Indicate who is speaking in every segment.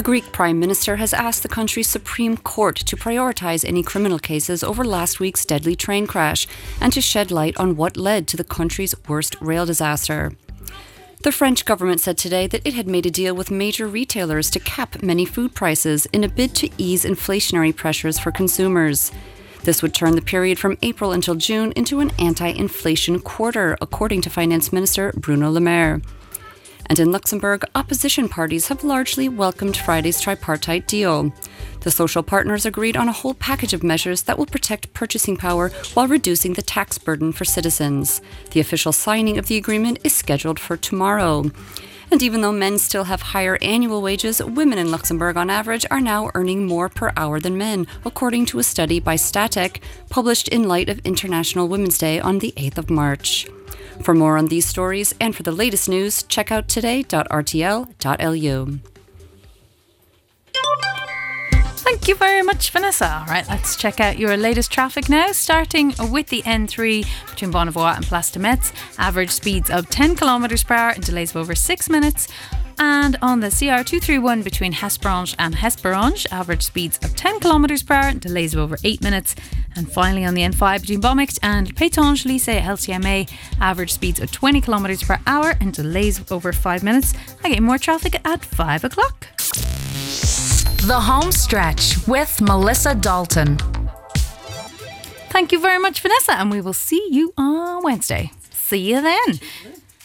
Speaker 1: The Greek Prime Minister has asked the country's Supreme Court to prioritise any criminal cases over last week's deadly train crash and to shed light on what led to the country's worst rail disaster. The French government said today that it had made a deal with major retailers to cap many food prices in a bid to ease inflationary pressures for consumers. This would turn the period from April until June into an anti inflation quarter, according to Finance Minister Bruno Le Maire. And in Luxembourg, opposition parties have largely welcomed Friday's tripartite deal. The social partners agreed on a whole package of measures that will protect purchasing power while reducing the tax burden for citizens. The official signing of the agreement is scheduled for tomorrow. And even though men still have higher annual wages, women in Luxembourg on average are now earning more per hour than men, according to a study by Statec published in light of International Women's Day on the 8th of March. For more on these stories and for the latest news, check out today.rtl.lu.
Speaker 2: Thank you very much, Vanessa. All right, let's check out your latest traffic now, starting with the N3 between Bonnevoie and Place de Metz. Average speeds of 10 kilometres per hour and delays of over six minutes. And on the CR231 between Hesperange and Hesperange, average speeds of 10 kilometres per hour and delays of over 8 minutes. And finally on the N5 between Bomicht and Pétange Lycée LCMA, average speeds of 20 kilometres per hour and delays of over 5 minutes. I get more traffic at 5 o'clock.
Speaker 3: The Home Stretch with Melissa Dalton.
Speaker 2: Thank you very much, Vanessa, and we will see you on Wednesday. See you then.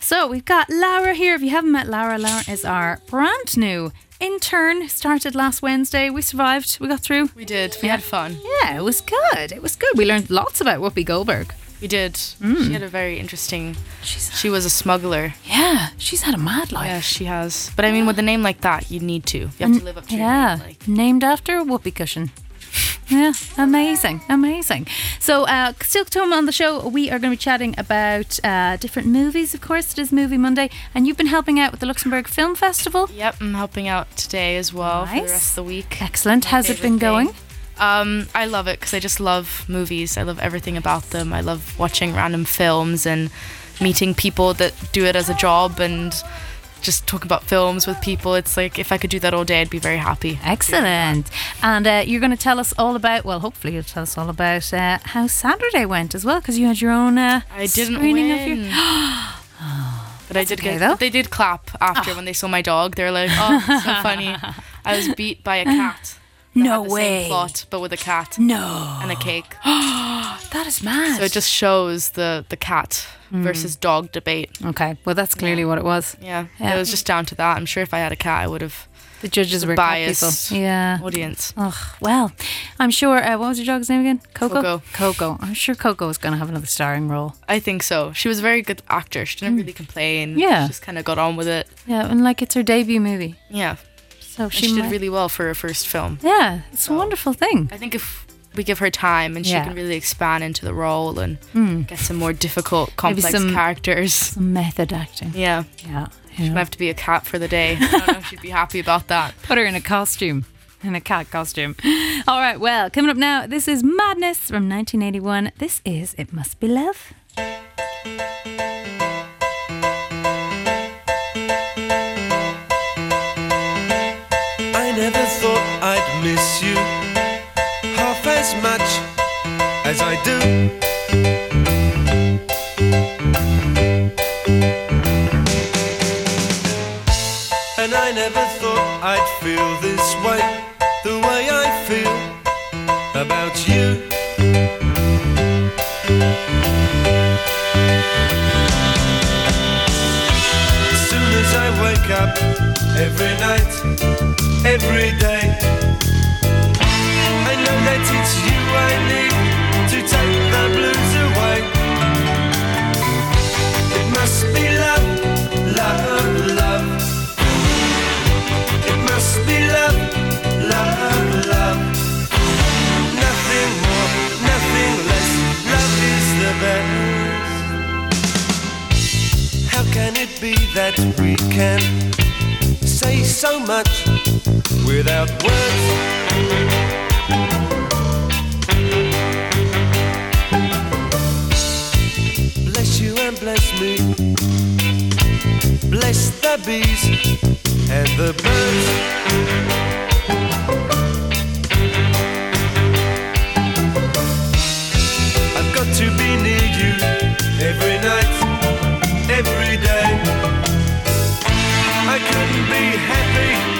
Speaker 2: So we've got Laura here. If you haven't met Laura, Laura is our brand new intern. Started last Wednesday. We survived. We got through.
Speaker 4: We did. We had fun.
Speaker 2: Yeah, it was good. It was good. We learned lots about Whoopi Goldberg.
Speaker 4: We did. She had a very interesting. she was a smuggler.
Speaker 2: Yeah, she's had a mad life.
Speaker 4: Yeah, she has. But I mean, with a name like that, you need to. You have to live up to
Speaker 2: Yeah,
Speaker 4: name. Like,
Speaker 2: named after a whoopee cushion. Yeah, amazing, amazing. So, uh, still to come on the show, we are going to be chatting about uh, different movies. Of course, it is Movie Monday, and you've been helping out with the Luxembourg Film Festival.
Speaker 4: yep, I'm helping out today as well for the
Speaker 2: Nice.
Speaker 4: rest of the week.
Speaker 2: Excellent.
Speaker 4: My
Speaker 2: How's it been going?
Speaker 4: thing. Um, I love it because I just love movies. I love everything about them. I love watching random films and meeting people that do it as a job and just talk about films with people. It's like if I could do that all day, I'd be very happy.
Speaker 2: Excellent. And uh, you're going to tell us all about, well, hopefully you'll tell us all about uh, how Saturday went as well, because you had your own uh,
Speaker 4: I didn't
Speaker 2: screening
Speaker 4: win.
Speaker 2: of your.
Speaker 4: But I did
Speaker 2: okay,
Speaker 4: get. they did clap after when they saw my dog. They were like, "Oh, so funny." I was beat by a cat.
Speaker 2: No way.
Speaker 4: Same plot, but with a cat
Speaker 2: No.
Speaker 4: and a cake.
Speaker 2: That is mad.
Speaker 4: So it just shows the the cat
Speaker 2: Hmm.
Speaker 4: versus dog debate.
Speaker 2: Okay, well, that's clearly what it was.
Speaker 4: Yeah.
Speaker 2: Yeah.
Speaker 4: it was just down to that. I'm sure if I had a cat, I would have
Speaker 2: The judges were cat
Speaker 4: biased
Speaker 2: people. Yeah.
Speaker 4: audience.
Speaker 2: Oh, well, I'm sure. Uh, what was your dog's name again? Coco.
Speaker 4: Coco.
Speaker 2: Coco. I'm sure Coco is going to have another starring role.
Speaker 4: I think so. She was a very good actor. She didn't really complain.
Speaker 2: Yeah.
Speaker 4: she just kind of got on with it.
Speaker 2: Yeah, and like it's her debut movie,
Speaker 4: Yeah,
Speaker 2: so she,
Speaker 4: she,
Speaker 2: might-
Speaker 4: did really well for her first film.
Speaker 2: Yeah, it's a wonderful thing.
Speaker 4: I think if we give her time and she can really expand into the role and
Speaker 2: Mm.
Speaker 4: get some more difficult, complex
Speaker 2: some-
Speaker 4: characters.
Speaker 2: Some method acting.
Speaker 4: Yeah.
Speaker 2: Yeah.
Speaker 4: She'd have to be a cat for the day. I don't know if she'd be happy about that.
Speaker 2: Put her in a costume. In a cat costume. All right, well, coming up now, this is Madness from 1981. This is It Must Be Love.
Speaker 5: And I never thought I'd feel this way, the way I feel about you. As soon as I wake up, every night, every day, be that we can say so much without words? Bless you and bless me. Bless the bees and the birds. I've got to be near you every night. be happy.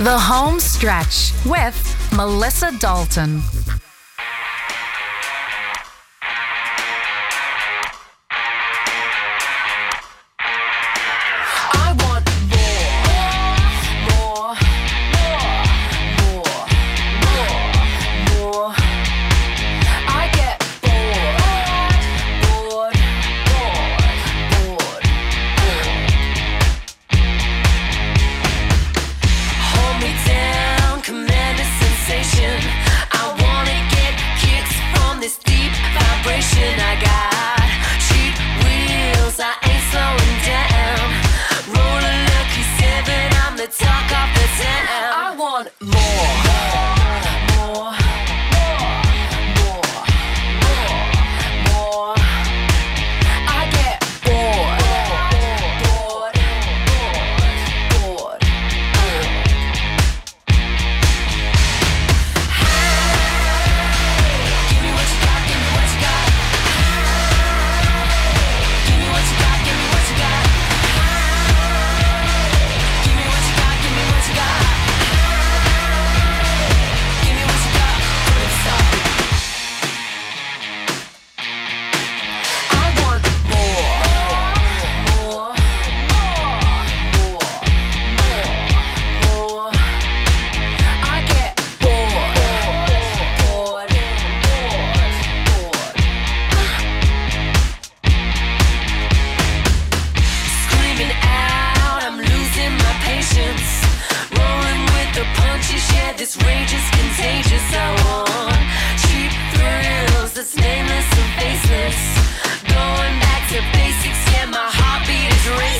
Speaker 5: The
Speaker 3: Home Stretch with Melissa Dalton.
Speaker 6: you share this rage is contagious. Cheap thrills that's nameless and faceless. Going back to basics, yeah, my heartbeat is racing.